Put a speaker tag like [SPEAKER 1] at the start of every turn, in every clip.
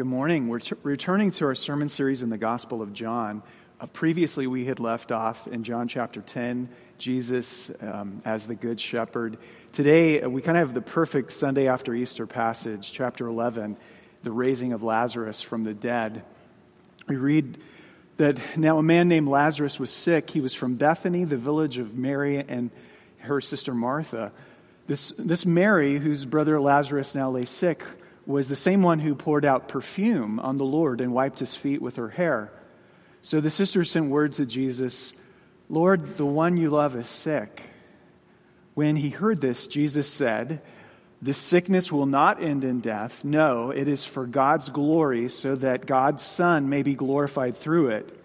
[SPEAKER 1] Good morning. We're t- returning to our sermon series in the Gospel of John. Uh, previously, we had left off in John chapter 10, Jesus um, as the Good Shepherd. Today, uh, we kind of have the perfect Sunday after Easter passage, chapter 11, the raising of Lazarus from the dead. We read that now a man named Lazarus was sick. He was from Bethany, the village of Mary and her sister Martha. This, this Mary, whose brother Lazarus now lay sick, was the same one who poured out perfume on the Lord and wiped his feet with her hair. So the sisters sent word to Jesus Lord, the one you love is sick. When he heard this, Jesus said, This sickness will not end in death. No, it is for God's glory, so that God's Son may be glorified through it.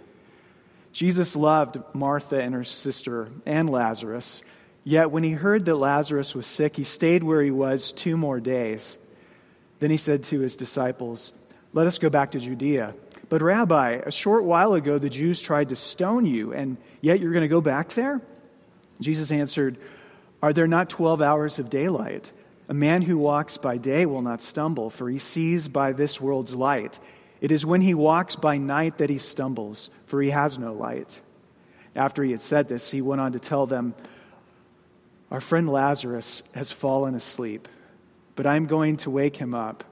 [SPEAKER 1] Jesus loved Martha and her sister and Lazarus. Yet when he heard that Lazarus was sick, he stayed where he was two more days. Then he said to his disciples, Let us go back to Judea. But, Rabbi, a short while ago the Jews tried to stone you, and yet you're going to go back there? Jesus answered, Are there not 12 hours of daylight? A man who walks by day will not stumble, for he sees by this world's light. It is when he walks by night that he stumbles, for he has no light. After he had said this, he went on to tell them, Our friend Lazarus has fallen asleep but I'm going to wake him up.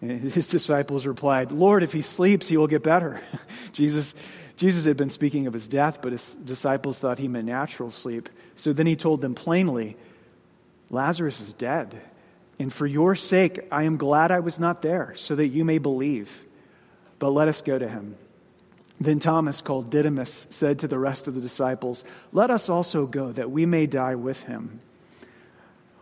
[SPEAKER 1] And his disciples replied, Lord, if he sleeps, he will get better. Jesus, Jesus had been speaking of his death, but his disciples thought he meant natural sleep. So then he told them plainly, Lazarus is dead. And for your sake, I am glad I was not there, so that you may believe. But let us go to him. Then Thomas, called Didymus, said to the rest of the disciples, Let us also go, that we may die with him.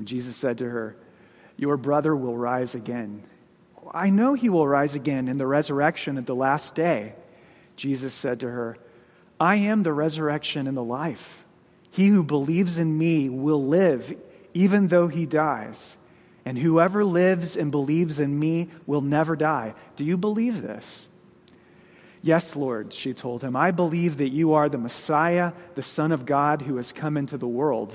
[SPEAKER 1] And Jesus said to her, Your brother will rise again. I know he will rise again in the resurrection at the last day. Jesus said to her, I am the resurrection and the life. He who believes in me will live even though he dies. And whoever lives and believes in me will never die. Do you believe this? Yes, Lord, she told him. I believe that you are the Messiah, the Son of God, who has come into the world.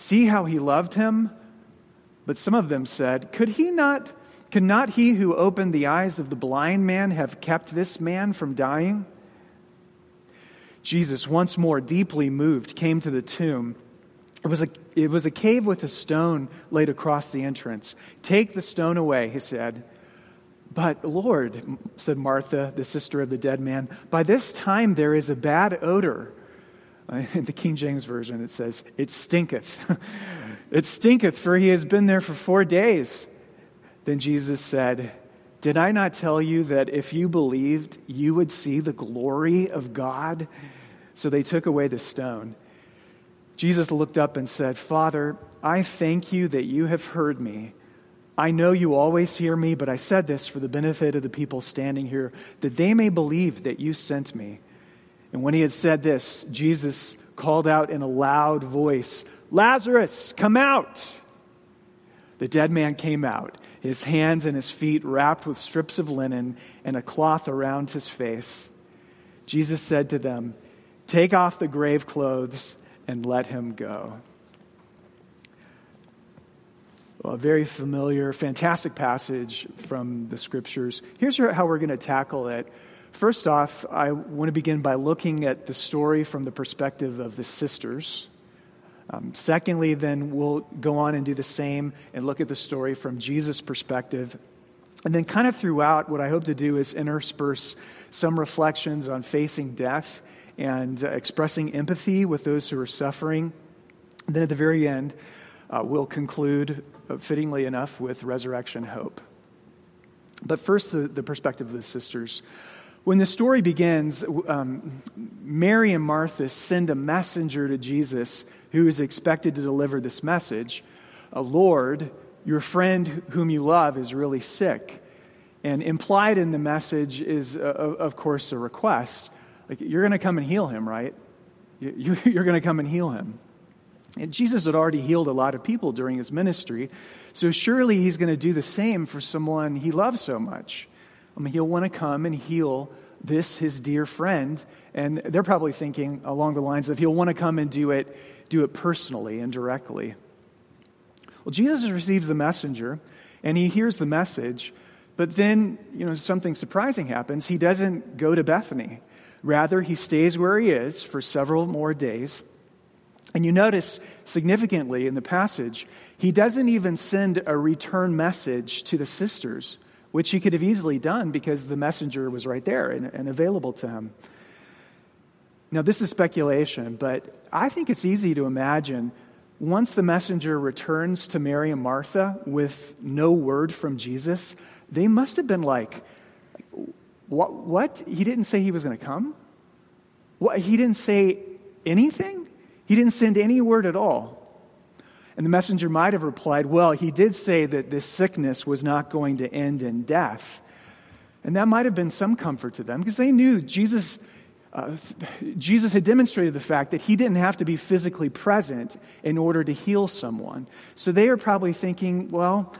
[SPEAKER 1] See how he loved him? But some of them said, Could he not, could not he who opened the eyes of the blind man have kept this man from dying? Jesus, once more deeply moved, came to the tomb. It was, a, it was a cave with a stone laid across the entrance. Take the stone away, he said. But, Lord, said Martha, the sister of the dead man, by this time there is a bad odor in the King James Version, it says, It stinketh. it stinketh, for he has been there for four days. Then Jesus said, Did I not tell you that if you believed, you would see the glory of God? So they took away the stone. Jesus looked up and said, Father, I thank you that you have heard me. I know you always hear me, but I said this for the benefit of the people standing here, that they may believe that you sent me. And when he had said this, Jesus called out in a loud voice, Lazarus, come out! The dead man came out, his hands and his feet wrapped with strips of linen and a cloth around his face. Jesus said to them, Take off the grave clothes and let him go. Well, a very familiar, fantastic passage from the scriptures. Here's how we're going to tackle it. First off, I want to begin by looking at the story from the perspective of the sisters. Um, secondly, then we'll go on and do the same and look at the story from Jesus' perspective. And then, kind of throughout, what I hope to do is intersperse some reflections on facing death and uh, expressing empathy with those who are suffering. And then at the very end, uh, we'll conclude, uh, fittingly enough, with resurrection hope. But first, the, the perspective of the sisters. When the story begins, um, Mary and Martha send a messenger to Jesus who is expected to deliver this message uh, Lord, your friend whom you love is really sick. And implied in the message is, uh, of course, a request. Like, you're going to come and heal him, right? You, you're going to come and heal him. And Jesus had already healed a lot of people during his ministry, so surely he's going to do the same for someone he loves so much. He'll want to come and heal this, his dear friend. And they're probably thinking along the lines of he'll want to come and do it do it personally and directly. Well, Jesus receives the messenger and he hears the message, but then, you know, something surprising happens. He doesn't go to Bethany. Rather, he stays where he is for several more days. And you notice significantly in the passage, he doesn't even send a return message to the sisters, which he could have easily done because the messenger was right there and, and available to him. Now, this is speculation, but I think it's easy to imagine once the messenger returns to Mary and Martha with no word from Jesus, they must have been like, What? what? He didn't say he was going to come? What? He didn't say anything? He didn't send any word at all. And the messenger might have replied, Well, he did say that this sickness was not going to end in death. And that might have been some comfort to them because they knew Jesus uh, Jesus had demonstrated the fact that he didn't have to be physically present in order to heal someone. So they are probably thinking, well,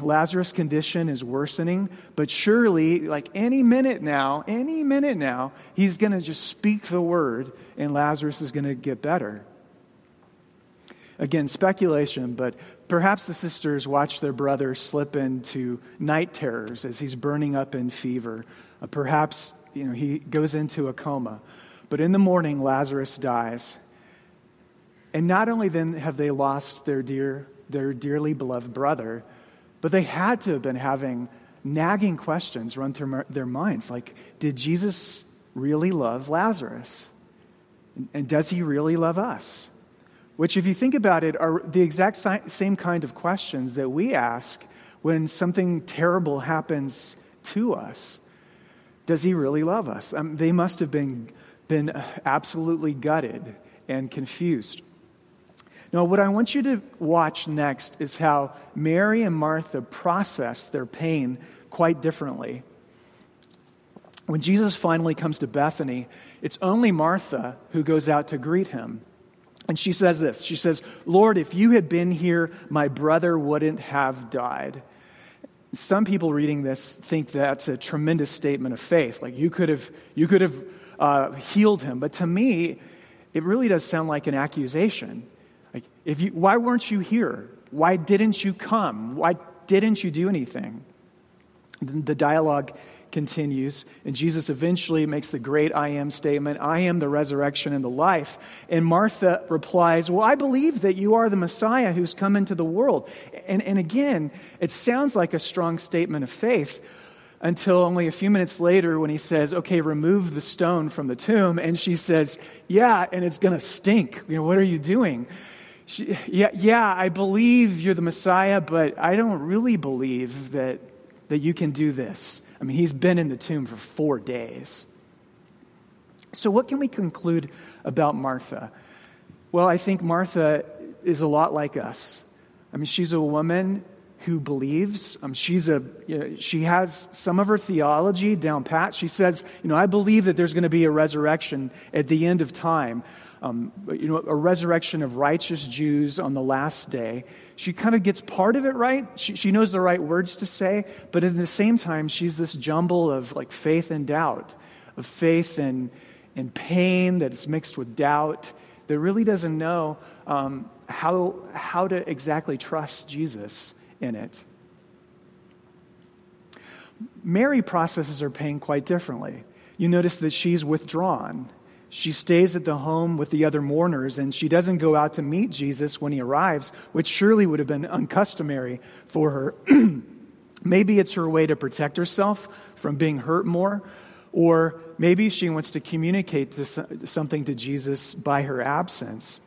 [SPEAKER 1] Lazarus' condition is worsening, but surely, like any minute now, any minute now, he's going to just speak the word and Lazarus is going to get better. Again, speculation, but perhaps the sisters watch their brother slip into night terrors as he's burning up in fever. Uh, perhaps you know, he goes into a coma. But in the morning, Lazarus dies. And not only then have they lost their dear, their dearly beloved brother, but they had to have been having nagging questions run through their minds like, did Jesus really love Lazarus? And does he really love us? Which, if you think about it, are the exact same kind of questions that we ask when something terrible happens to us. Does he really love us? Um, they must have been, been absolutely gutted and confused. Now, what I want you to watch next is how Mary and Martha process their pain quite differently. When Jesus finally comes to Bethany, it's only Martha who goes out to greet him. And she says this She says, Lord, if you had been here, my brother wouldn't have died. Some people reading this think that's a tremendous statement of faith. Like you could have, you could have uh, healed him. But to me, it really does sound like an accusation. Like, if you, why weren't you here? Why didn't you come? Why didn't you do anything? The dialogue continues, and Jesus eventually makes the great I am statement I am the resurrection and the life. And Martha replies, Well, I believe that you are the Messiah who's come into the world. And, and again, it sounds like a strong statement of faith until only a few minutes later when he says, Okay, remove the stone from the tomb. And she says, Yeah, and it's going to stink. You know, what are you doing? She, yeah, yeah, I believe you're the Messiah, but I don't really believe that, that you can do this. I mean, he's been in the tomb for four days. So, what can we conclude about Martha? Well, I think Martha is a lot like us. I mean, she's a woman who believes. Um, she's a, you know, she has some of her theology down pat. She says, you know, I believe that there's going to be a resurrection at the end of time. Um, you know, a resurrection of righteous Jews on the last day. She kind of gets part of it right. She, she knows the right words to say, but at the same time, she's this jumble of like faith and doubt, of faith and, and pain that is mixed with doubt, that really doesn't know um, how, how to exactly trust Jesus in it. Mary processes her pain quite differently. You notice that she's withdrawn. She stays at the home with the other mourners and she doesn't go out to meet Jesus when he arrives, which surely would have been uncustomary for her. maybe it's her way to protect herself from being hurt more, or maybe she wants to communicate to something to Jesus by her absence.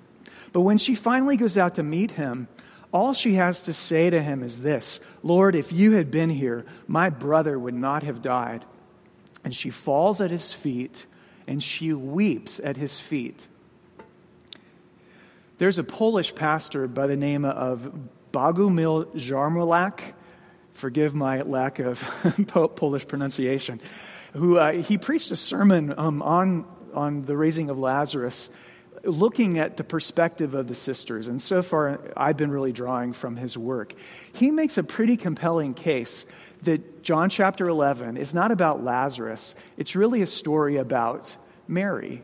[SPEAKER 1] But when she finally goes out to meet him, all she has to say to him is this Lord, if you had been here, my brother would not have died. And she falls at his feet and she weeps at his feet. There's a Polish pastor by the name of Bogumil Jarmulak. Forgive my lack of Polish pronunciation. Who uh, he preached a sermon um, on on the raising of Lazarus looking at the perspective of the sisters, and so far I've been really drawing from his work, he makes a pretty compelling case that John chapter 11 is not about Lazarus, it's really a story about Mary.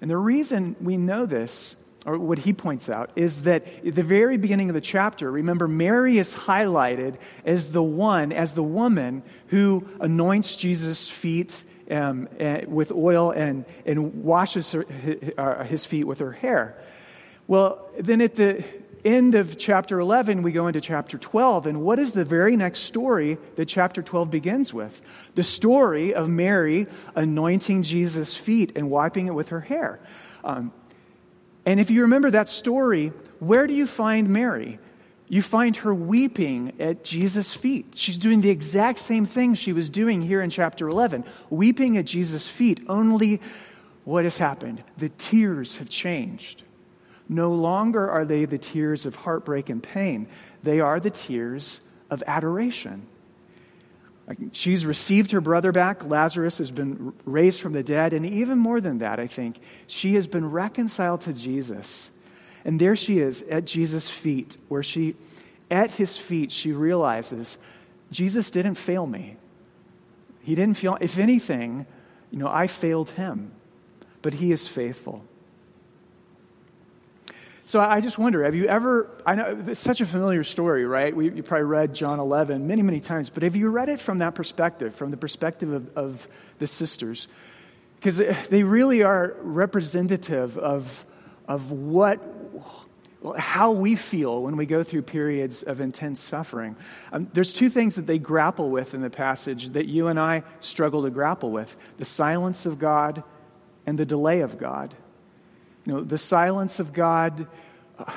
[SPEAKER 1] And the reason we know this, or what he points out, is that at the very beginning of the chapter, remember, Mary is highlighted as the one, as the woman who anoints Jesus' feet um, uh, with oil and, and washes her, uh, his feet with her hair. Well, then at the end of chapter 11, we go into chapter 12. And what is the very next story that chapter 12 begins with? The story of Mary anointing Jesus' feet and wiping it with her hair. Um, and if you remember that story, where do you find Mary? you find her weeping at Jesus' feet. She's doing the exact same thing she was doing here in chapter 11, weeping at Jesus' feet. Only what has happened? The tears have changed. No longer are they the tears of heartbreak and pain, they are the tears of adoration. She's received her brother back. Lazarus has been raised from the dead. And even more than that, I think, she has been reconciled to Jesus. And there she is at Jesus' feet, where she, at his feet, she realizes Jesus didn't fail me. He didn't feel, if anything, you know, I failed him, but he is faithful. So I just wonder, have you ever, I know it's such a familiar story, right? We, you probably read John 11 many, many times, but have you read it from that perspective, from the perspective of, of the sisters? Because they really are representative of, of what how we feel when we go through periods of intense suffering. Um, there's two things that they grapple with in the passage that you and I struggle to grapple with the silence of God and the delay of God. You know, the silence of God, uh,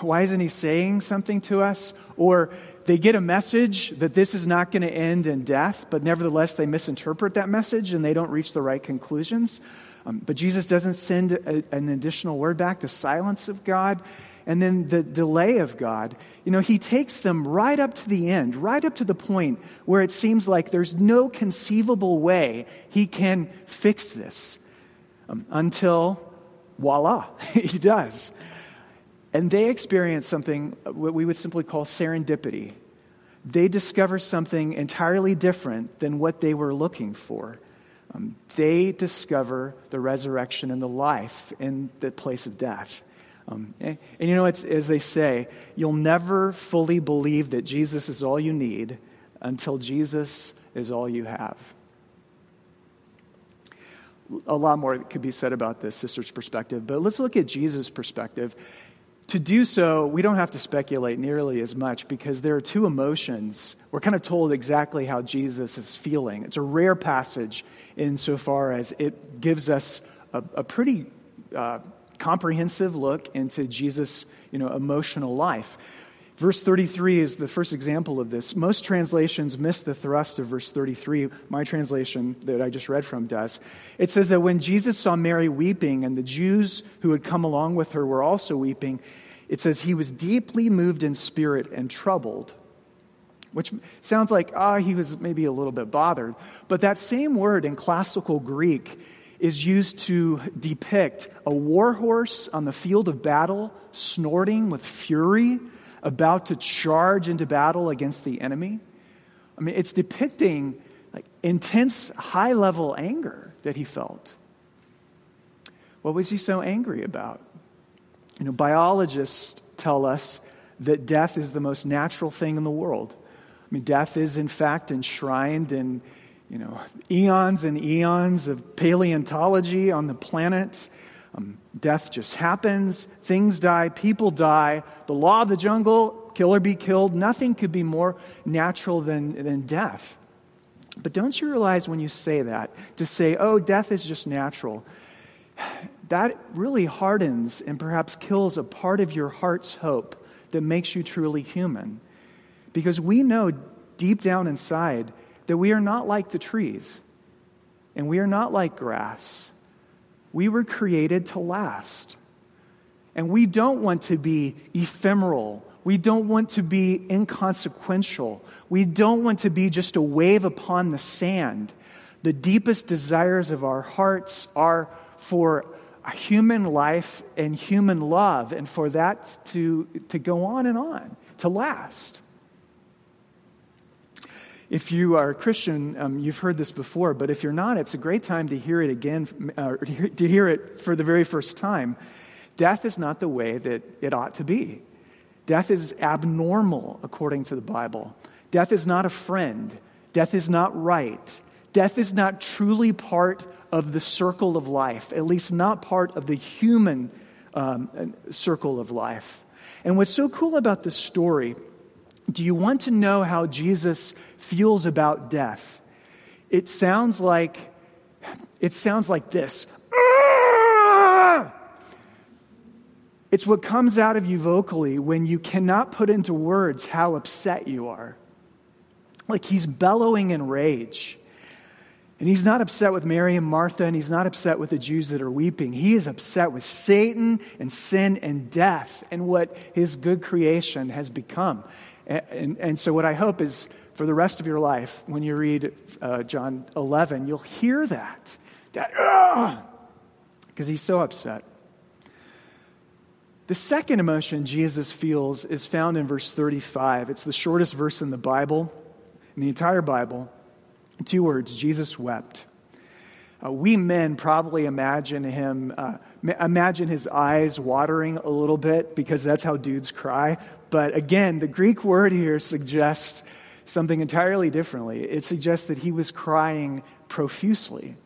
[SPEAKER 1] why isn't He saying something to us? Or they get a message that this is not going to end in death, but nevertheless they misinterpret that message and they don't reach the right conclusions. Um, but Jesus doesn't send a, an additional word back. The silence of God and then the delay of God, you know, He takes them right up to the end, right up to the point where it seems like there's no conceivable way He can fix this um, until, voila, He does. And they experience something, uh, what we would simply call serendipity. They discover something entirely different than what they were looking for. Um, they discover the resurrection and the life in the place of death. Um, and, and, you know, it's, as they say, you'll never fully believe that Jesus is all you need until Jesus is all you have. A lot more could be said about this sister's perspective, but let's look at Jesus' perspective. To do so, we don't have to speculate nearly as much because there are two emotions. We're kind of told exactly how Jesus is feeling. It's a rare passage insofar as it gives us a, a pretty uh, comprehensive look into Jesus' you know, emotional life. Verse 33 is the first example of this. Most translations miss the thrust of verse 33. My translation that I just read from does. It says that when Jesus saw Mary weeping and the Jews who had come along with her were also weeping, it says he was deeply moved in spirit and troubled. which sounds like, ah, he was maybe a little bit bothered. But that same word in classical Greek is used to depict a war horse on the field of battle, snorting with fury, about to charge into battle against the enemy. I mean, it's depicting like intense, high level anger that he felt. What was he so angry about? You know, biologists tell us that death is the most natural thing in the world. I mean, death is, in fact, enshrined in, you know, eons and eons of paleontology on the planet. Um, death just happens. Things die. People die. The law of the jungle kill or be killed. Nothing could be more natural than, than death. But don't you realize when you say that, to say, oh, death is just natural, that really hardens and perhaps kills a part of your heart's hope that makes you truly human. Because we know deep down inside that we are not like the trees and we are not like grass. We were created to last. And we don't want to be ephemeral. We don't want to be inconsequential. We don't want to be just a wave upon the sand. The deepest desires of our hearts are for human life and human love, and for that to, to go on and on, to last. If you are a Christian, um, you've heard this before, but if you're not, it's a great time to hear it again, uh, to hear it for the very first time. Death is not the way that it ought to be. Death is abnormal according to the Bible. Death is not a friend. Death is not right. Death is not truly part of the circle of life, at least not part of the human um, circle of life. And what's so cool about this story, do you want to know how Jesus feels about death? It sounds like it sounds like this. Ah! It's what comes out of you vocally when you cannot put into words how upset you are. Like he's bellowing in rage. And he's not upset with Mary and Martha, and he's not upset with the Jews that are weeping. He is upset with Satan and sin and death and what his good creation has become. And, and, so, what I hope is for the rest of your life, when you read uh, John 11, you'll hear that. That, because he's so upset. The second emotion Jesus feels is found in verse 35. It's the shortest verse in the Bible, in the entire Bible. Two words Jesus wept. Uh, we men probably imagine him, uh, imagine his eyes watering a little bit because that's how dudes cry. But again, the Greek word here suggests something entirely differently. It suggests that he was crying profusely.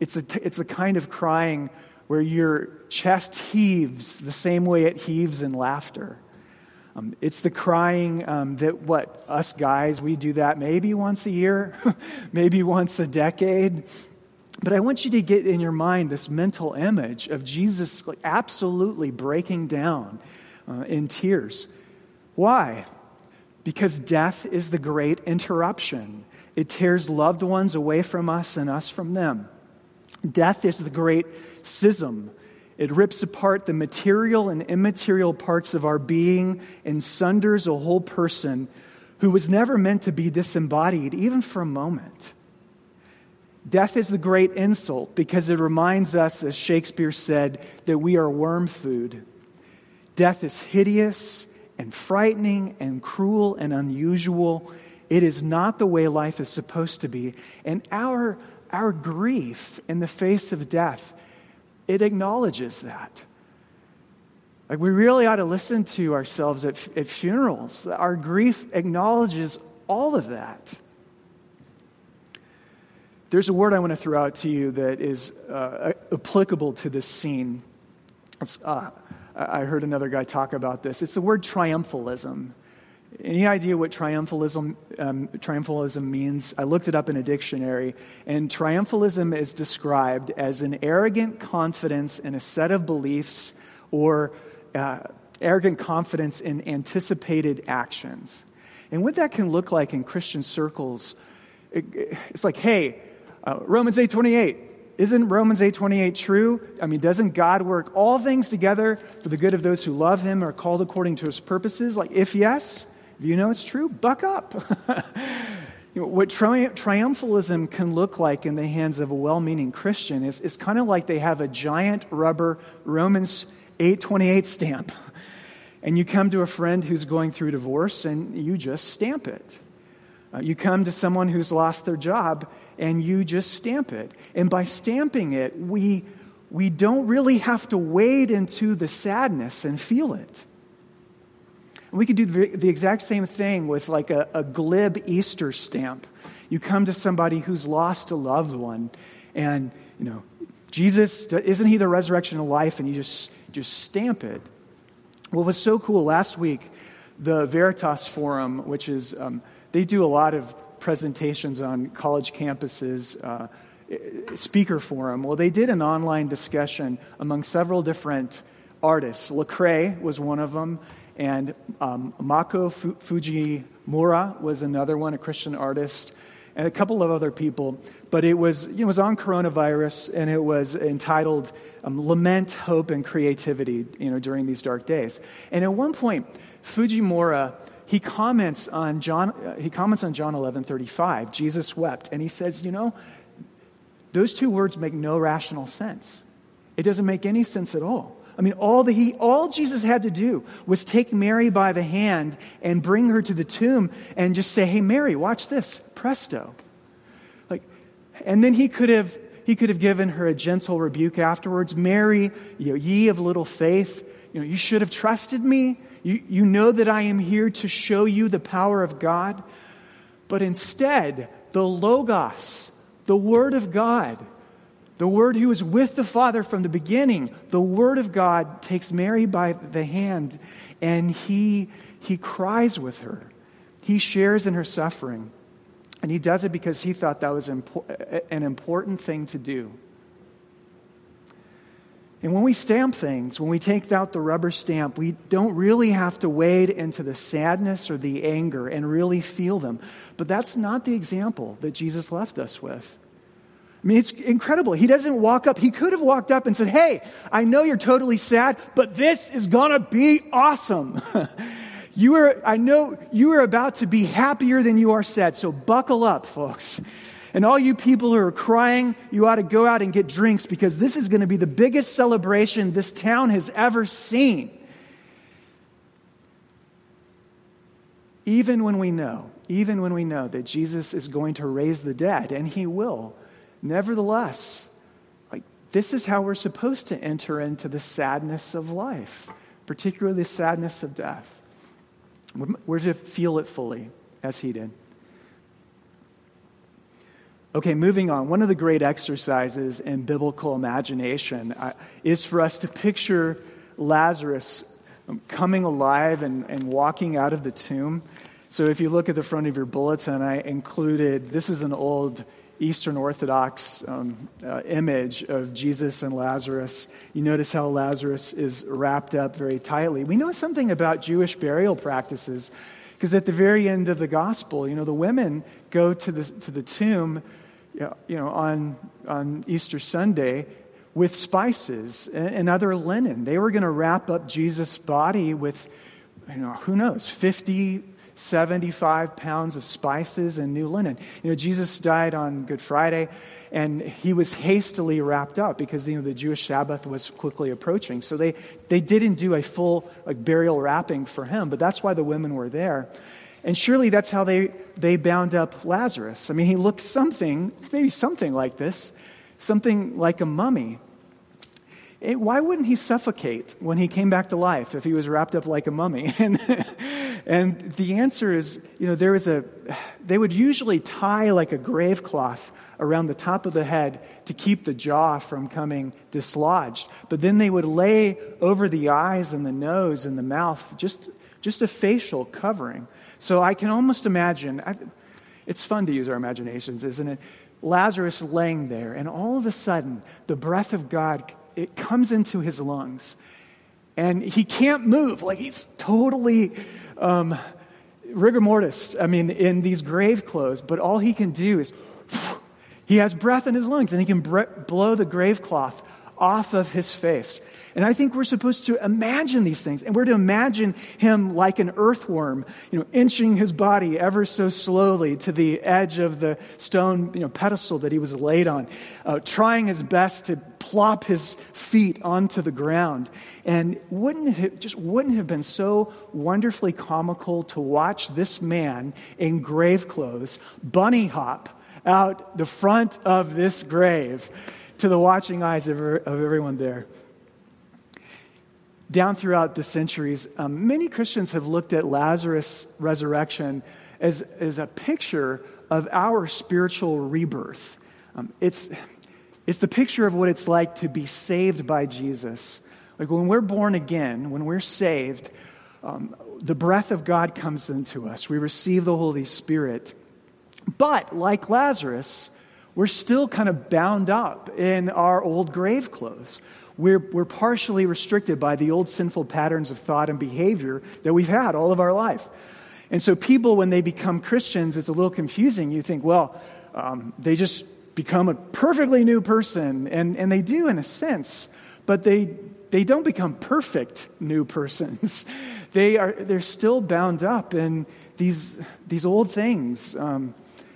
[SPEAKER 1] It's, a, it's the kind of crying where your chest heaves the same way it heaves in laughter. Um, it's the crying um, that what us guys we do that maybe once a year, maybe once a decade. But I want you to get in your mind this mental image of Jesus absolutely breaking down uh, in tears. Why? Because death is the great interruption. It tears loved ones away from us and us from them. Death is the great schism it rips apart the material and immaterial parts of our being and sunders a whole person who was never meant to be disembodied, even for a moment. Death is the great insult because it reminds us, as Shakespeare said, that we are worm food. Death is hideous and frightening and cruel and unusual. It is not the way life is supposed to be. And our, our grief in the face of death it acknowledges that. Like, we really ought to listen to ourselves at, at funerals. Our grief acknowledges all of that. There's a word I want to throw out to you that is uh, applicable to this scene. Uh, I heard another guy talk about this. It's the word triumphalism. Any idea what triumphalism, um, triumphalism means? I looked it up in a dictionary, and triumphalism is described as an arrogant confidence in a set of beliefs or uh, arrogant confidence in anticipated actions. And what that can look like in Christian circles, it, it's like, hey, uh, Romans 8:28. Isn't Romans 8:28 true? I mean, doesn't God work all things together for the good of those who love him or are called according to his purposes? Like if yes, If you know it's true, buck up. you know, what tri- triumphalism can look like in the hands of a well meaning Christian is, is kind of like they have a giant rubber Romans 828 stamp. And you come to a friend who's going through divorce and you just stamp it. Uh, you come to someone who's lost their job and you just stamp it. And by stamping it, we, we don't really have to wade into the sadness and feel it. We could do the exact same thing with like a, a glib Easter stamp. You come to somebody who's lost a loved one, and, you know, Jesus, isn't he the resurrection of life? And you just, just stamp it. What was so cool last week, the Veritas Forum, which is, um, they do a lot of presentations on college campuses, uh, speaker forum. Well, they did an online discussion among several different artists. Lecrae was one of them, and um, Mako Fujimura was another one, a Christian artist, and a couple of other people. But it was, it was on coronavirus, and it was entitled um, Lament, Hope, and Creativity you know, during these dark days. And at one point, Fujimura he comments on John, uh, he comments on John 11 35. Jesus wept. And he says, You know, those two words make no rational sense. It doesn't make any sense at all. I mean, all, the, he, all Jesus had to do was take Mary by the hand and bring her to the tomb and just say, Hey, Mary, watch this. Presto. Like, and then he could have, he could have given her a gentle rebuke afterwards. Mary, you know, ye of little faith, you know, you should have trusted me. You, you know that I am here to show you the power of God. But instead, the Logos, the Word of God, the Word who was with the Father from the beginning, the Word of God takes Mary by the hand and he, he cries with her. He shares in her suffering. And he does it because he thought that was an important thing to do. And when we stamp things, when we take out the rubber stamp, we don't really have to wade into the sadness or the anger and really feel them. But that's not the example that Jesus left us with. I mean, it's incredible. He doesn't walk up. He could have walked up and said, Hey, I know you're totally sad, but this is going to be awesome. you are, I know you are about to be happier than you are sad. So buckle up, folks. And all you people who are crying, you ought to go out and get drinks because this is going to be the biggest celebration this town has ever seen. Even when we know, even when we know that Jesus is going to raise the dead, and he will, Nevertheless, like this is how we're supposed to enter into the sadness of life, particularly the sadness of death. We're to feel it fully, as he did. Okay, moving on. One of the great exercises in biblical imagination uh, is for us to picture Lazarus um, coming alive and, and walking out of the tomb. So if you look at the front of your bulletin, I included this is an old Eastern Orthodox um, uh, image of Jesus and Lazarus. You notice how Lazarus is wrapped up very tightly. We know something about Jewish burial practices because at the very end of the gospel, you know, the women go to the, to the tomb, you know, on, on Easter Sunday with spices and, and other linen. They were going to wrap up Jesus' body with, you know, who knows, 50 75 pounds of spices and new linen. You know, Jesus died on Good Friday, and he was hastily wrapped up because you know, the Jewish Sabbath was quickly approaching. So they, they didn't do a full like, burial wrapping for him, but that's why the women were there. And surely that's how they, they bound up Lazarus. I mean, he looked something, maybe something like this, something like a mummy. It, why wouldn't he suffocate when he came back to life if he was wrapped up like a mummy? And, and the answer is, you know, there was a, they would usually tie like a grave cloth around the top of the head to keep the jaw from coming dislodged. But then they would lay over the eyes and the nose and the mouth just, just a facial covering. So I can almost imagine, I, it's fun to use our imaginations, isn't it? Lazarus laying there, and all of a sudden, the breath of God it comes into his lungs. And he can't move. Like he's totally um, rigor mortis, I mean, in these grave clothes. But all he can do is, he has breath in his lungs and he can bre- blow the grave cloth off of his face. And I think we're supposed to imagine these things. And we're to imagine him like an earthworm, you know, inching his body ever so slowly to the edge of the stone, you know, pedestal that he was laid on, uh, trying his best to plop his feet onto the ground. And wouldn't it have, just wouldn't have been so wonderfully comical to watch this man in grave clothes bunny hop out the front of this grave to the watching eyes of, of everyone there? Down throughout the centuries, um, many Christians have looked at Lazarus' resurrection as, as a picture of our spiritual rebirth. Um, it's, it's the picture of what it's like to be saved by Jesus. Like when we're born again, when we're saved, um, the breath of God comes into us. We receive the Holy Spirit. But like Lazarus, we're still kind of bound up in our old grave clothes we're, we're partially restricted by the old sinful patterns of thought and behavior that we've had all of our life. And so, people, when they become Christians, it's a little confusing. You think, well, um, they just become a perfectly new person, and, and they do in a sense, but they, they don't become perfect new persons. they are, they're still bound up in these, these old things. Um,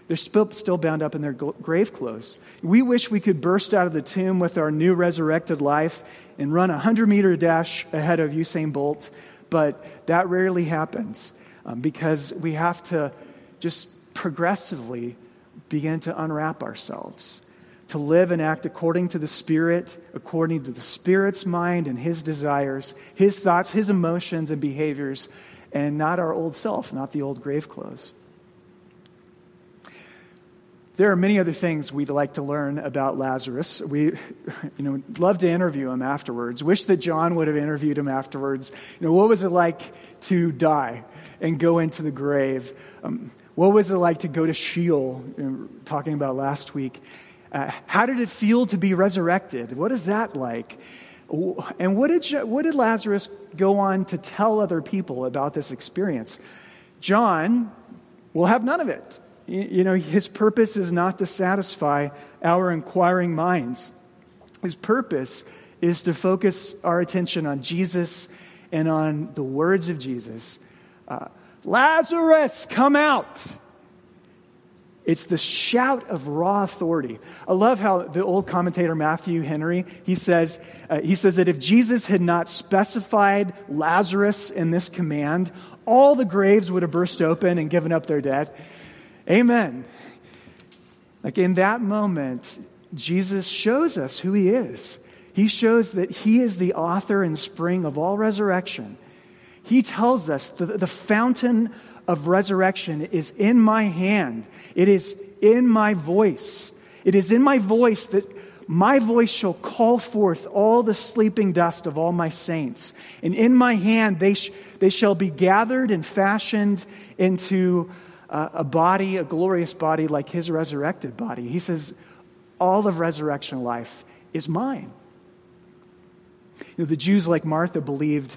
[SPEAKER 1] they're still, still bound up in their grave clothes. We wish we could burst out of the tomb with our new resurrected life and run a 100 meter dash ahead of Usain Bolt, but that rarely happens um, because we have to just progressively begin to unwrap ourselves, to live and act according to the Spirit, according to the Spirit's mind and His desires, His thoughts, His emotions and behaviors, and not our old self, not the old grave clothes. There are many other things we'd like to learn about Lazarus. We, you know, love to interview him afterwards. Wish that John would have interviewed him afterwards. You know, what was it like to die and go into the grave? Um, what was it like to go to Sheol? You know, talking about last week. Uh, how did it feel to be resurrected? What is that like? And what did, what did Lazarus go on to tell other people about this experience? John will have none of it. You know, his purpose is not to satisfy our inquiring minds. His purpose is to focus our attention on Jesus and on the words of Jesus. Uh, Lazarus, come out. It's the shout of raw authority. I love how the old commentator Matthew Henry he says uh, he says that if Jesus had not specified Lazarus in this command, all the graves would have burst open and given up their dead. Amen. Like in that moment, Jesus shows us who he is. He shows that he is the author and spring of all resurrection. He tells us the, the fountain of resurrection is in my hand, it is in my voice. It is in my voice that my voice shall call forth all the sleeping dust of all my saints. And in my hand they, sh- they shall be gathered and fashioned into uh, a body, a glorious body like his resurrected body. He says, All of resurrection life is mine. You know, the Jews, like Martha, believed,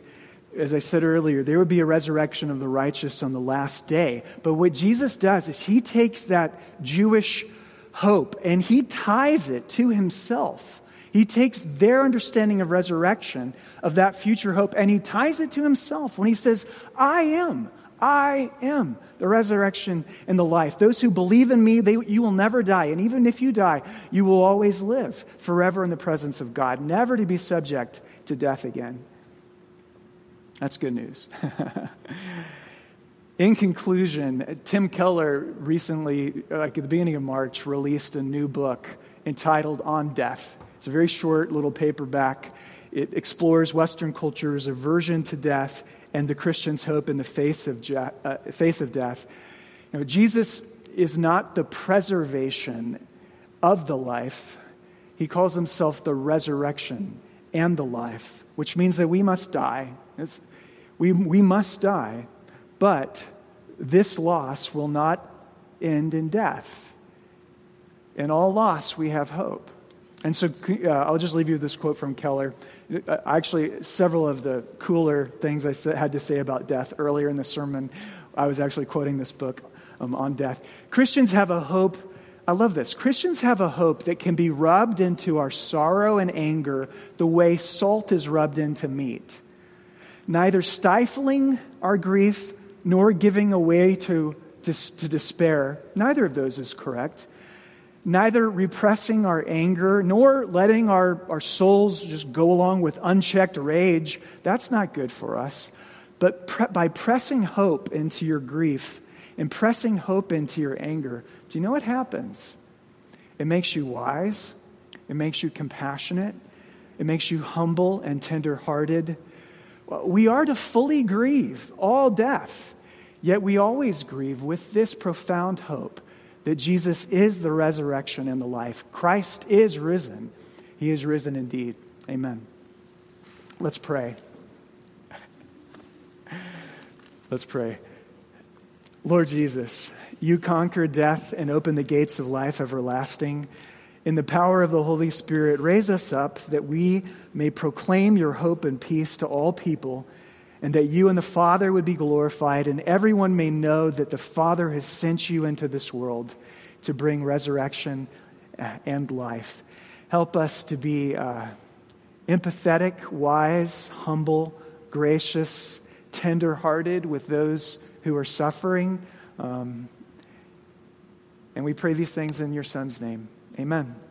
[SPEAKER 1] as I said earlier, there would be a resurrection of the righteous on the last day. But what Jesus does is he takes that Jewish hope and he ties it to himself. He takes their understanding of resurrection, of that future hope, and he ties it to himself when he says, I am. I am the resurrection and the life. Those who believe in me, they, you will never die. And even if you die, you will always live forever in the presence of God, never to be subject to death again. That's good news. in conclusion, Tim Keller recently, like at the beginning of March, released a new book entitled On Death. It's a very short little paperback. It explores Western culture's aversion to death and the Christian's hope in the face of, je- uh, face of death. You know, Jesus is not the preservation of the life, he calls himself the resurrection and the life, which means that we must die. we, we must die, but this loss will not end in death. In all loss, we have hope. And so uh, I'll just leave you this quote from Keller. Uh, actually, several of the cooler things I had to say about death earlier in the sermon, I was actually quoting this book um, on death. Christians have a hope I love this. Christians have a hope that can be rubbed into our sorrow and anger the way salt is rubbed into meat. Neither stifling our grief nor giving away to, to, to despair. Neither of those is correct. Neither repressing our anger nor letting our, our souls just go along with unchecked rage. That's not good for us. But pre- by pressing hope into your grief and pressing hope into your anger, do you know what happens? It makes you wise, it makes you compassionate, it makes you humble and tenderhearted. We are to fully grieve all death, yet we always grieve with this profound hope that Jesus is the resurrection and the life. Christ is risen. He is risen indeed. Amen. Let's pray. Let's pray. Lord Jesus, you conquer death and open the gates of life everlasting. In the power of the Holy Spirit, raise us up that we may proclaim your hope and peace to all people, and that you and the Father would be glorified, and everyone may know that the Father has sent you into this world to bring resurrection and life. Help us to be uh, empathetic, wise, humble, gracious, tender hearted with those who are suffering. Um, and we pray these things in your Son's name. Amen.